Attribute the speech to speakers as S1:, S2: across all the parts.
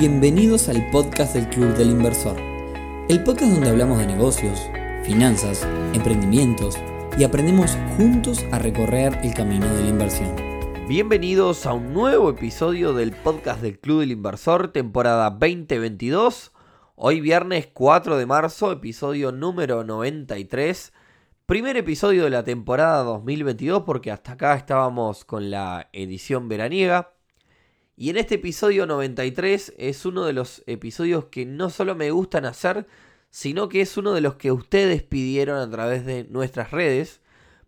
S1: Bienvenidos al podcast del Club del Inversor, el podcast donde hablamos de negocios, finanzas, emprendimientos y aprendemos juntos a recorrer el camino de la inversión.
S2: Bienvenidos a un nuevo episodio del podcast del Club del Inversor, temporada 2022. Hoy viernes 4 de marzo, episodio número 93. Primer episodio de la temporada 2022 porque hasta acá estábamos con la edición veraniega. Y en este episodio 93 es uno de los episodios que no solo me gustan hacer, sino que es uno de los que ustedes pidieron a través de nuestras redes,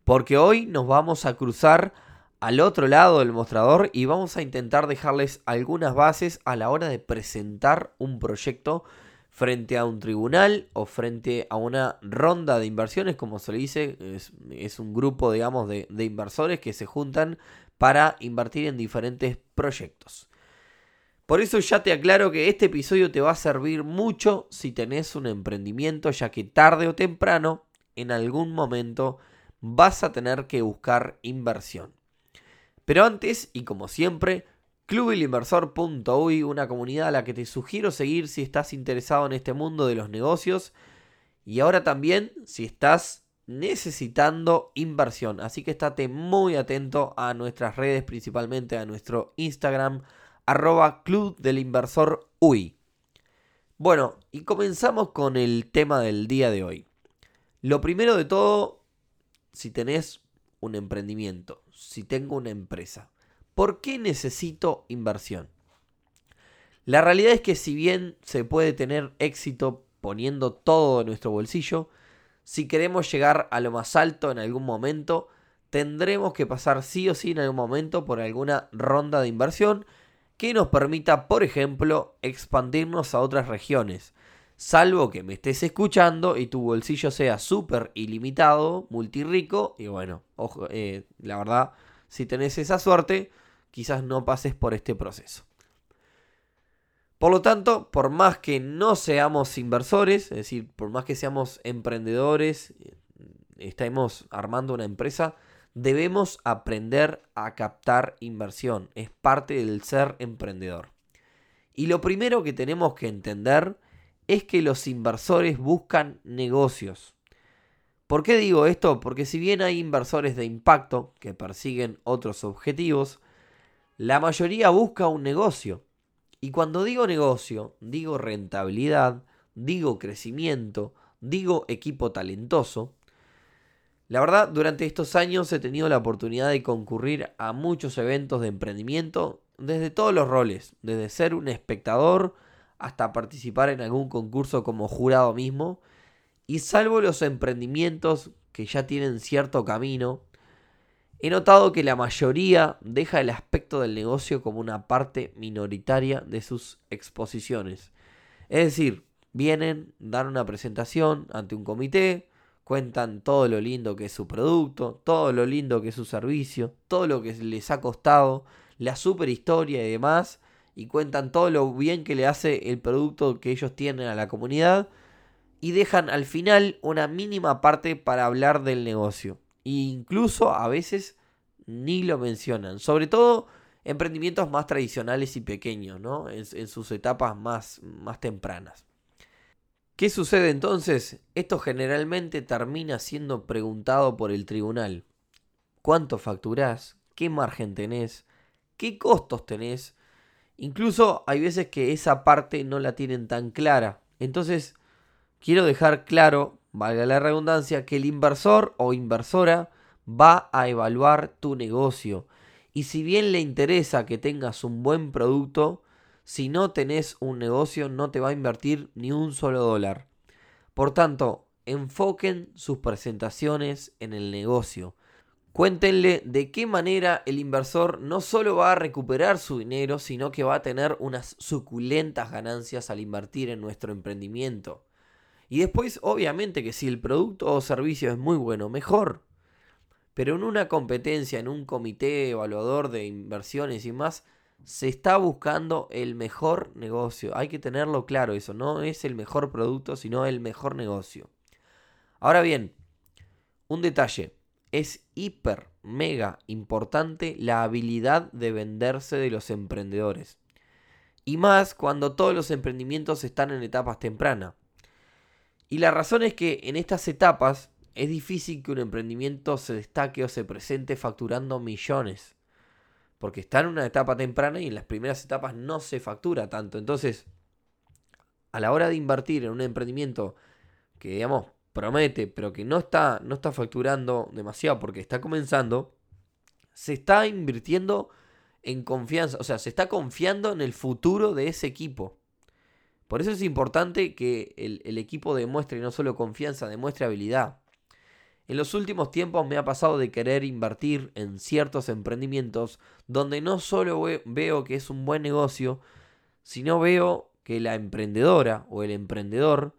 S2: porque hoy nos vamos a cruzar al otro lado del mostrador y vamos a intentar dejarles algunas bases a la hora de presentar un proyecto frente a un tribunal o frente a una ronda de inversiones, como se le dice, es, un grupo, digamos, de, de inversores que se juntan para invertir en diferentes proyectos. Por eso ya te aclaro que este episodio te va a servir mucho si tenés un emprendimiento, ya que tarde o temprano, en algún momento, vas a tener que buscar inversión. Pero antes, y como siempre, clubilinversor.uy, una comunidad a la que te sugiero seguir si estás interesado en este mundo de los negocios y ahora también si estás necesitando inversión. Así que estate muy atento a nuestras redes, principalmente a nuestro Instagram, arroba Club del Inversor UI. Bueno, y comenzamos con el tema del día de hoy. Lo primero de todo, si tenés un emprendimiento, si tengo una empresa, ¿por qué necesito inversión? La realidad es que si bien se puede tener éxito poniendo todo en nuestro bolsillo, si queremos llegar a lo más alto en algún momento, tendremos que pasar sí o sí en algún momento por alguna ronda de inversión que nos permita, por ejemplo, expandirnos a otras regiones. Salvo que me estés escuchando y tu bolsillo sea súper ilimitado, multirrico, y bueno, ojo, eh, la verdad, si tenés esa suerte, quizás no pases por este proceso. Por lo tanto, por más que no seamos inversores, es decir, por más que seamos emprendedores, eh, estemos armando una empresa, debemos aprender a captar inversión. Es parte del ser emprendedor. Y lo primero que tenemos que entender es que los inversores buscan negocios. ¿Por qué digo esto? Porque si bien hay inversores de impacto que persiguen otros objetivos, la mayoría busca un negocio. Y cuando digo negocio, digo rentabilidad, digo crecimiento, digo equipo talentoso. La verdad, durante estos años he tenido la oportunidad de concurrir a muchos eventos de emprendimiento desde todos los roles, desde ser un espectador hasta participar en algún concurso como jurado mismo. Y salvo los emprendimientos que ya tienen cierto camino, He notado que la mayoría deja el aspecto del negocio como una parte minoritaria de sus exposiciones. Es decir, vienen, dan una presentación ante un comité, cuentan todo lo lindo que es su producto, todo lo lindo que es su servicio, todo lo que les ha costado, la super historia y demás, y cuentan todo lo bien que le hace el producto que ellos tienen a la comunidad, y dejan al final una mínima parte para hablar del negocio incluso a veces ni lo mencionan. Sobre todo emprendimientos más tradicionales y pequeños, ¿no? En, en, sus etapas más, más tempranas. ¿Qué sucede entonces? Esto generalmente termina siendo preguntado por el tribunal. ¿Cuánto facturás? ¿Qué margen tenés? ¿Qué costos tenés? Incluso hay veces que esa parte no la tienen tan clara. Entonces, quiero dejar claro valga la redundancia, que el inversor o inversora va a evaluar tu negocio. Y si bien le interesa que tengas un buen producto, si no tenés un negocio no te va a invertir ni un solo dólar. Por tanto, enfoquen sus presentaciones en el negocio. Cuéntenle de qué manera el inversor no solo va a recuperar su dinero, sino que va a tener unas suculentas ganancias al invertir en nuestro emprendimiento. Y después, obviamente que si el producto o servicio es muy bueno, mejor. Pero en una competencia, en un comité evaluador de inversiones y más, se está buscando el mejor negocio. Hay que tenerlo claro eso. No es el mejor producto, sino el mejor negocio. Ahora bien, un detalle. Es hiper, mega importante la habilidad de venderse de los emprendedores. Y más cuando todos los emprendimientos están en etapas tempranas. Y la razón es que en estas etapas es difícil que un emprendimiento se destaque o se presente facturando millones. Porque está en una etapa temprana y en las primeras etapas no se factura tanto. Entonces, a la hora de invertir en un emprendimiento que, digamos, promete, pero que no está, no está facturando demasiado porque está comenzando, se está invirtiendo en confianza, o sea, se está confiando en el futuro de ese equipo. Por eso es importante que el, equipo demuestre no solo confianza, demuestre habilidad. En los últimos tiempos me ha pasado de querer invertir en ciertos emprendimientos donde no solo veo que es un buen negocio, sino veo que la emprendedora o el emprendedor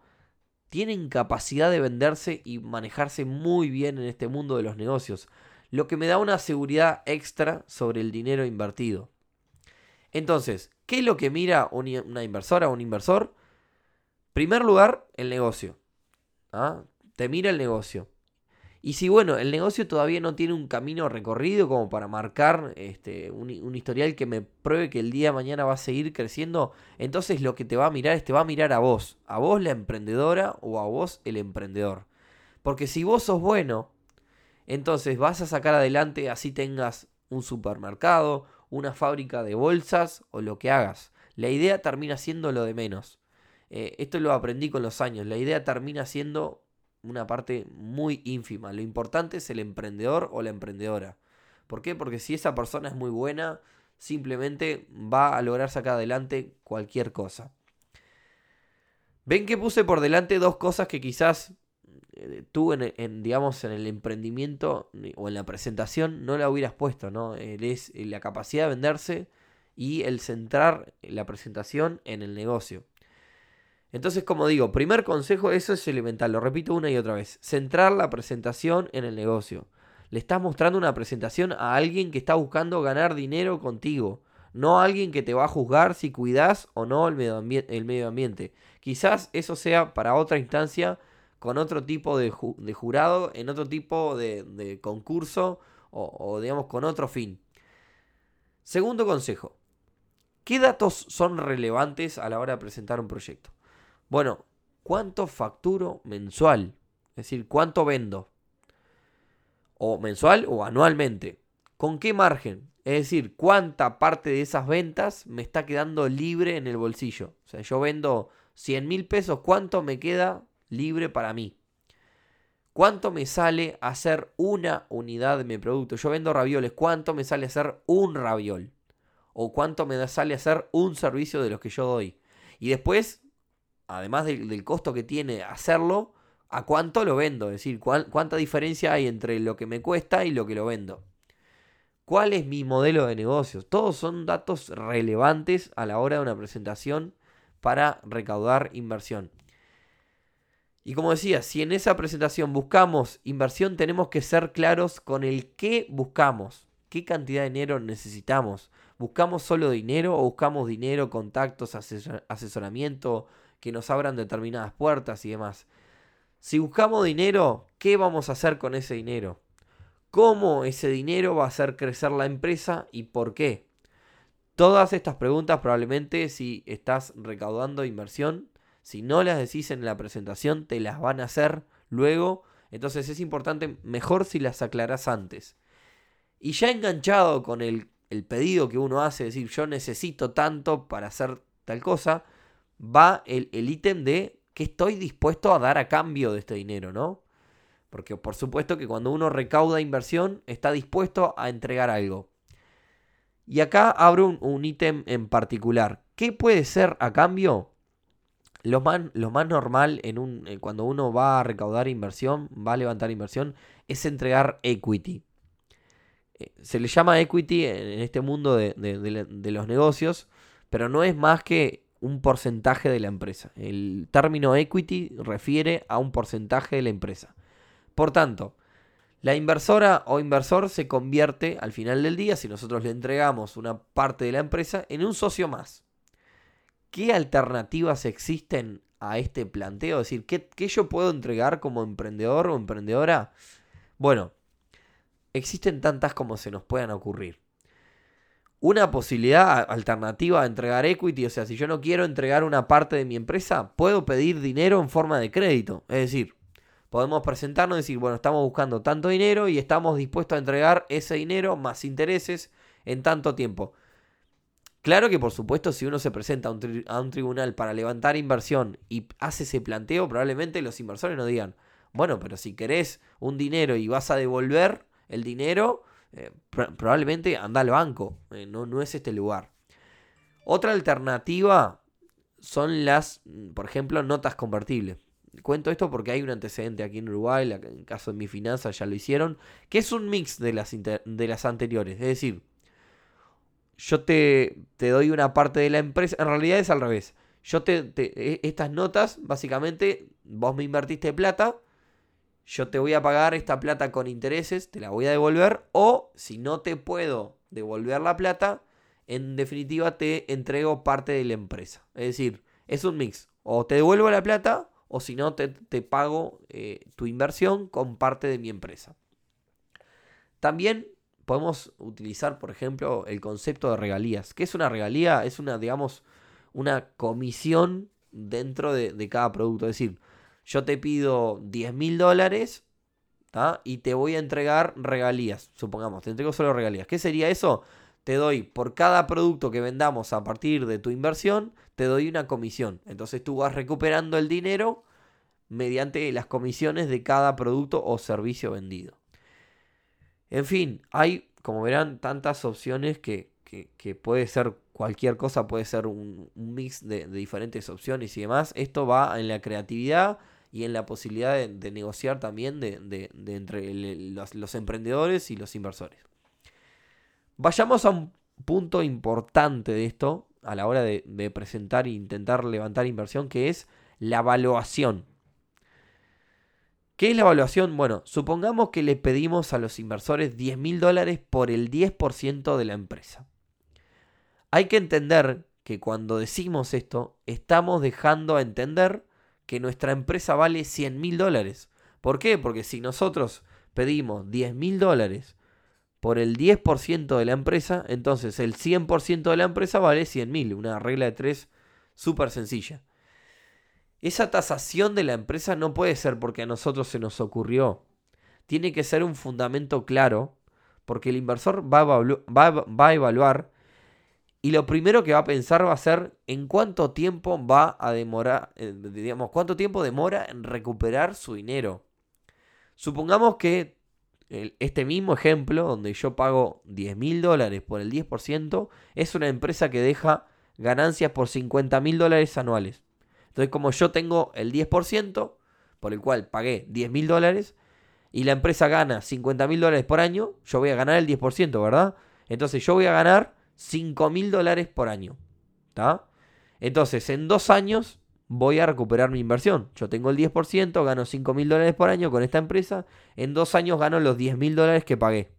S2: tienen capacidad de venderse y manejarse muy bien en este mundo de los negocios, lo que me da una seguridad extra sobre el dinero invertido. Entonces, ¿qué es lo que mira una inversora o un inversor? Primer lugar, el negocio. ¿Ah? Te mira el negocio. Y si, bueno, el negocio todavía no tiene un camino recorrido como para marcar este, un, un, historial que me pruebe que el día de mañana va a seguir creciendo, entonces lo que te va a mirar es te va a mirar a vos, a vos la emprendedora o a vos el emprendedor. Porque si vos sos bueno, entonces vas a sacar adelante así tengas un supermercado, una fábrica de bolsas o lo que hagas. La idea termina siendo lo de menos. Eh, esto lo aprendí con los años. La idea termina siendo una parte muy ínfima. Lo importante es el emprendedor o la emprendedora. ¿Por qué? Porque si esa persona es muy buena, simplemente va a lograr sacar adelante cualquier cosa. Ven que puse por delante dos cosas que quizás tú en, digamos, en el emprendimiento o en la presentación no la hubieras puesto, ¿no? Es la capacidad de venderse y el centrar la presentación en el negocio. Entonces, como digo, primer consejo, eso es elemental, lo repito una y otra vez, centrar la presentación en el negocio. Le estás mostrando una presentación a alguien que está buscando ganar dinero contigo, no a alguien que te va a juzgar si cuidas o no el medio, el medio ambiente. Quizás eso sea para otra instancia, con otro tipo de, jurado, en otro tipo de, concurso o digamos con otro fin. Segundo consejo, ¿qué datos son relevantes a la hora de presentar un proyecto? Bueno, ¿cuánto facturo mensual? Es decir, ¿cuánto vendo? O mensual o anualmente. ¿Con qué margen? Es decir, ¿cuánta parte de esas ventas me está quedando libre en el bolsillo? O sea, yo vendo 100 mil pesos, ¿cuánto me queda libre para mí? ¿Cuánto me sale hacer una unidad de mi producto? Yo vendo ravioles, ¿cuánto me sale hacer un raviol? ¿O cuánto me sale hacer un servicio de los que yo doy? Y después además del, costo que tiene hacerlo, a cuánto lo vendo, es decir, cuánta diferencia hay entre lo que me cuesta y lo que lo vendo. ¿Cuál es mi modelo de negocios? Todos son datos relevantes a la hora de una presentación para recaudar inversión. Y como decía, si en esa presentación buscamos inversión, tenemos que ser claros con el qué buscamos, qué cantidad de dinero necesitamos. ¿Buscamos solo dinero o buscamos dinero, contactos, asesoramiento, que nos abran determinadas puertas y demás. Si buscamos dinero, ¿qué vamos a hacer con ese dinero? ¿Cómo ese dinero va a hacer crecer la empresa y por qué? Todas estas preguntas probablemente si estás recaudando inversión, si no las decís en la presentación, te las van a hacer luego. Entonces es importante, mejor si las aclarás antes. Y ya enganchado con el, el pedido que uno hace, decir, yo necesito tanto para hacer tal cosa, va el ítem de qué estoy dispuesto a dar a cambio de este dinero, ¿no? Porque por supuesto que cuando uno recauda inversión está dispuesto a entregar algo. Y acá abro un ítem en particular. ¿Qué puede ser a cambio? Lo más, lo más normal en un, eh, cuando uno va a recaudar inversión, va a levantar inversión, es entregar equity. Eh, se le llama equity en este mundo de los negocios, pero no es más que un porcentaje de la empresa. El término equity refiere a un porcentaje de la empresa. Por tanto, la inversora o inversor se convierte al final del día, si nosotros le entregamos una parte de la empresa, en un socio más. ¿Qué alternativas existen a este planteo? Es decir, ¿qué, yo puedo entregar como emprendedor o emprendedora? Bueno, existen tantas como se nos puedan ocurrir. una posibilidad alternativa a entregar equity, o sea, si yo no quiero entregar una parte de mi empresa, puedo pedir dinero en forma de crédito. Es decir, podemos presentarnos y decir, bueno, estamos buscando tanto dinero y estamos dispuestos a entregar ese dinero más intereses en tanto tiempo. Claro que por supuesto si uno se presenta a un, tribunal para levantar inversión y hace ese planteo, probablemente los inversores no digan, bueno, pero si querés un dinero y vas a devolver el dinero, eh, probablemente anda al banco, eh, no, no es este lugar. Otra alternativa son las, mm, por ejemplo, notas convertibles. Cuento esto porque hay un antecedente aquí en Uruguay, en el caso de mi finanza ya lo hicieron, que es un mix de las, de las anteriores. Es decir, yo te, te, doy una parte de la empresa, en realidad es al revés. Yo te, te, e, estas notas, básicamente, vos me invertiste plata, yo te voy a pagar esta plata con intereses, te la voy a devolver, o si no te puedo devolver la plata, en definitiva te entrego parte de la empresa. Es decir, es un mix. O te devuelvo la plata, o si no, te, pago eh, tu inversión con parte de mi empresa. También podemos utilizar, por ejemplo, el concepto de regalías. ¿Qué es una regalía? Es una, digamos, una comisión dentro de, cada producto. Es decir, yo te pido 10 mil dólares y te voy a entregar regalías. Supongamos, te entrego solo regalías. ¿Qué sería eso? Te doy por cada producto que vendamos a partir de tu inversión, te doy una comisión. Entonces tú vas recuperando el dinero mediante las comisiones de cada producto o servicio vendido. En fin, hay, como verán, tantas opciones que, que, puede ser cualquier cosa, puede ser un, mix de, de, diferentes opciones y demás. Esto va en la creatividad y en la posibilidad de, negociar también de, entre los, emprendedores y los inversores. Vayamos a un punto importante de esto a la hora de, presentar e intentar levantar inversión, que es la evaluación. ¿Qué es la evaluación? Bueno, supongamos que le pedimos a los inversores 10 mil dólares por el 10% de la empresa. Hay que entender que cuando decimos esto, estamos dejando a entender que nuestra empresa vale 100 mil dólares. ¿Por qué? Porque si nosotros pedimos 10 mil dólares por el 10% de la empresa, entonces el 100% de la empresa vale 100 mil. Una regla de tres súper sencilla. Esa tasación de la empresa no puede ser porque a nosotros se nos ocurrió. Tiene que ser un fundamento claro, porque el inversor va a, va a evaluar y lo primero que va a pensar va a ser en cuánto tiempo va a demorar, eh, digamos, cuánto tiempo demora en recuperar su dinero. Supongamos que este mismo ejemplo, donde yo pago 10 mil dólares por el 10%, es una empresa que deja ganancias por 50 mil dólares anuales. Entonces, como yo tengo el 10%, por el cual pagué 10 mil dólares, y la empresa gana 50 mil dólares por año, yo voy a ganar el 10%, ¿verdad? Entonces yo voy a ganar 5 mil dólares por año. ¿Está? Entonces, en dos años voy a recuperar mi inversión. Yo tengo el 10%, gano 5 mil dólares por año con esta empresa. En dos años gano los 10 mil dólares que pagué.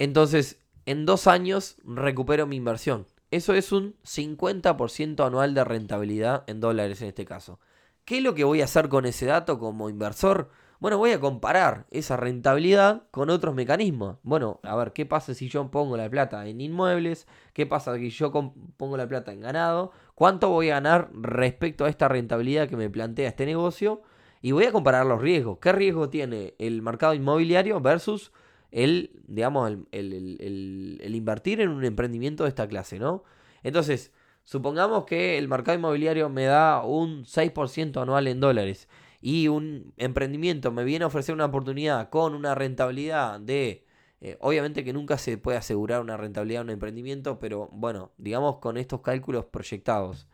S2: Entonces, en dos años recupero mi inversión. Eso es un 50% anual de rentabilidad en dólares en este caso. ¿Qué es lo que voy a hacer con ese dato como inversor? Bueno, voy a comparar esa rentabilidad con otros mecanismos. Bueno, a ver, ¿qué pasa si yo pongo la plata en inmuebles? ¿Qué pasa si yo pongo la plata en ganado? ¿Cuánto voy a ganar respecto a esta rentabilidad que me plantea este negocio? Y voy a comparar los riesgos. ¿Qué riesgo tiene el mercado inmobiliario versus el, digamos, el, el invertir en un emprendimiento de esta clase, ¿no? Entonces, supongamos que el mercado inmobiliario me da un 6% anual en dólares y un emprendimiento me viene a ofrecer una oportunidad con una rentabilidad de, eh, obviamente que nunca se puede asegurar una rentabilidad en un emprendimiento, pero bueno, digamos con estos cálculos proyectados.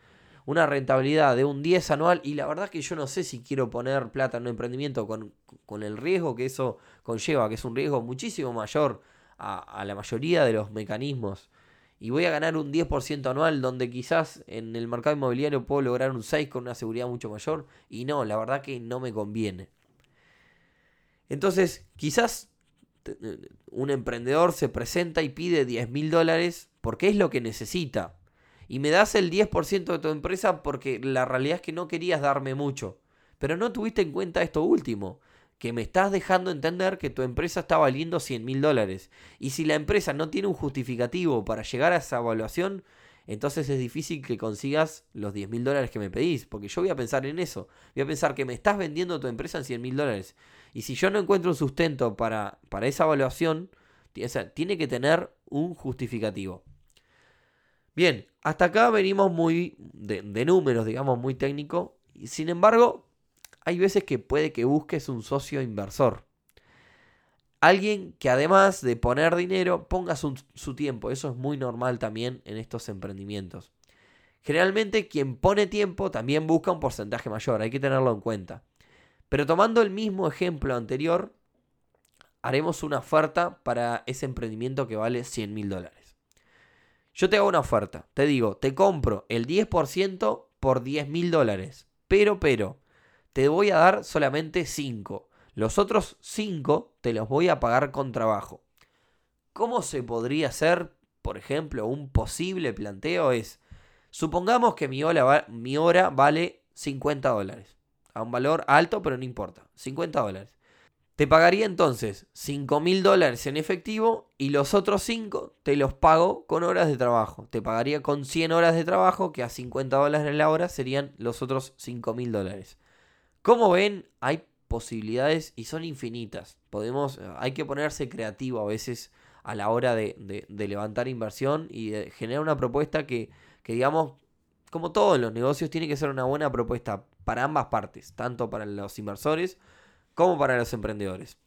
S2: Una rentabilidad de un 10 anual y la verdad que yo no sé si quiero poner plata en un emprendimiento con, con el riesgo que eso conlleva, que es un riesgo muchísimo mayor a, a la mayoría de los mecanismos y voy a ganar un 10% anual donde quizás en el mercado inmobiliario puedo lograr un 6 con una seguridad mucho mayor y no, la verdad que no me conviene. Entonces, quizás un emprendedor se presenta y pide 10 mil dólares porque es lo que necesita. Y me das el 10% de tu empresa porque la realidad es que no querías darme mucho. Pero no tuviste en cuenta esto último, que me estás dejando entender que tu empresa está valiendo 100 mil dólares. Y si la empresa no tiene un justificativo para llegar a esa evaluación, entonces es difícil que consigas los 10 mil dólares que me pedís. Porque yo voy a pensar en eso. Voy a pensar que me estás vendiendo tu empresa en 100 mil dólares. Y si yo no encuentro un sustento para, para esa evaluación, tiene que tener un justificativo. Bien, hasta acá venimos muy de, números, digamos, muy técnico. Y sin embargo, hay veces que puede que busques un socio inversor. Alguien que además de poner dinero, ponga su, tiempo. Eso es muy normal también en estos emprendimientos. Generalmente quien pone tiempo también busca un porcentaje mayor, hay que tenerlo en cuenta. Pero tomando el mismo ejemplo anterior, haremos una oferta para ese emprendimiento que vale 100 mil dólares. Yo te hago una oferta, te digo, te compro el 10% por 10 mil dólares, pero, pero, te voy a dar solamente 5. Los otros 5 te los voy a pagar con trabajo. ¿Cómo se podría hacer, por ejemplo, un posible planteo? Es, supongamos que mi hora, mi hora vale 50 dólares. A un valor alto, pero no importa. 50 dólares. Te pagaría entonces 5 mil dólares en efectivo y los otros 5 te los pago con horas de trabajo. Te pagaría con 100 horas de trabajo, que a 50 dólares la hora serían los otros 5 mil dólares. Como ven, hay posibilidades y son infinitas. Podemos, hay que ponerse creativo a veces a la hora de, levantar inversión y de generar una propuesta que, que, digamos, como todos los negocios, tiene que ser una buena propuesta para ambas partes, tanto para los inversores como para los emprendedores.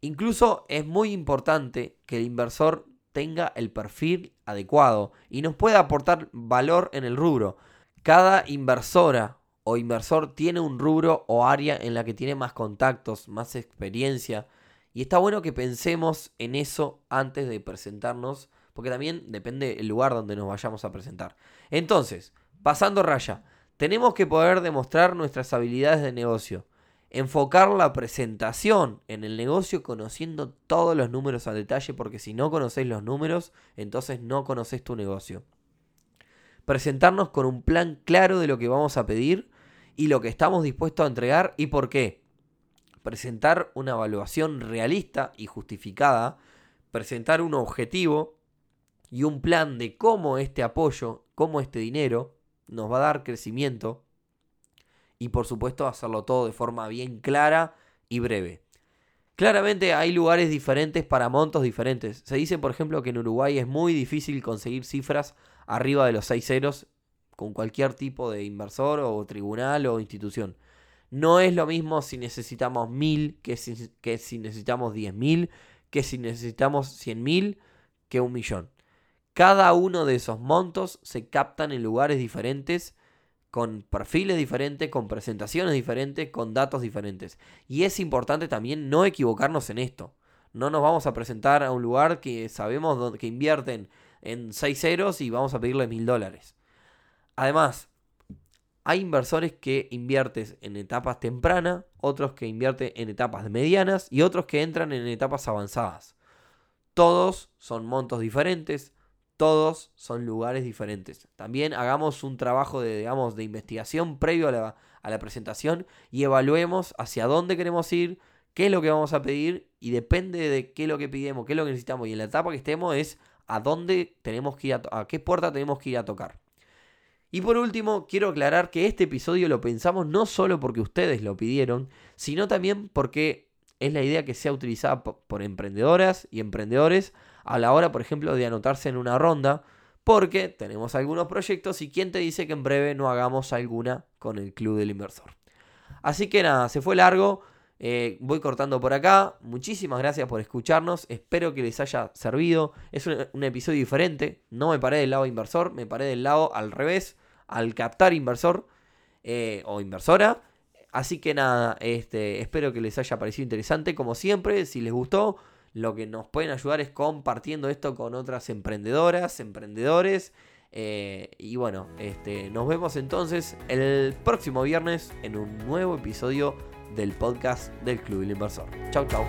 S2: Incluso es muy importante que el inversor tenga el perfil adecuado y nos pueda aportar valor en el rubro. Cada inversora o inversor tiene un rubro o área en la que tiene más contactos, más experiencia. Y está bueno que pensemos en eso antes de presentarnos, porque también depende el lugar donde nos vayamos a presentar. Entonces, pasando raya, tenemos que poder demostrar nuestras habilidades de negocio. Enfocar la presentación en el negocio conociendo todos los números al detalle, porque si no conocéis los números, entonces no conocéis tu negocio. Presentarnos con un plan claro de lo que vamos a pedir y lo que estamos dispuestos a entregar y por qué. Presentar una evaluación realista y justificada, presentar un objetivo y un plan de cómo este apoyo, cómo este dinero nos va a dar crecimiento y por supuesto hacerlo todo de forma bien clara y breve. Claramente hay lugares diferentes para montos diferentes. Se dice, por ejemplo, que en Uruguay es muy difícil conseguir cifras arriba de los 6 ceros con cualquier tipo de inversor o tribunal o institución. No es lo mismo si necesitamos mil que si, que si necesitamos diez mil, que si necesitamos cien mil, que un millón. Cada uno de esos montos se captan en lugares diferentes, con perfiles diferentes, con presentaciones diferentes, con datos diferentes. Y es importante también no equivocarnos en esto. No nos vamos a presentar a un lugar que sabemos que invierten en 6 ceros y vamos a pedirle mil dólares. Además, hay inversores que invierten en etapas tempranas, otros que invierten en etapas medianas y otros que entran en etapas avanzadas. Todos son montos diferentes, todos son lugares diferentes. También hagamos un trabajo de, digamos, de investigación previo a la, presentación y evaluemos hacia dónde queremos ir, qué es lo que vamos a pedir y depende de qué es lo que pidemos, qué es lo que necesitamos y en la etapa que estemos es a dónde tenemos que ir a, a qué puerta tenemos que ir a tocar. Y por último, quiero aclarar que este episodio lo pensamos no solo porque ustedes lo pidieron, sino también porque es la idea que sea utilizada por emprendedoras y emprendedores a la hora, por ejemplo, de anotarse en una ronda, porque tenemos algunos proyectos y quién te dice que en breve no hagamos alguna con el Club del Inversor. Así que nada, se fue largo. Eh, voy cortando por acá. Muchísimas gracias por escucharnos. Espero que les haya servido. Es un, episodio diferente. No me paré del lado inversor, me paré del lado al revés al captar inversor eh, o inversora. Así que nada, este, espero que les haya parecido interesante. Como siempre, si les gustó, lo que nos pueden ayudar es compartiendo esto con otras emprendedoras, emprendedores. Eh, y bueno, este, nos vemos entonces el próximo viernes en un nuevo episodio del podcast del Club del Inversor. Chau, chau.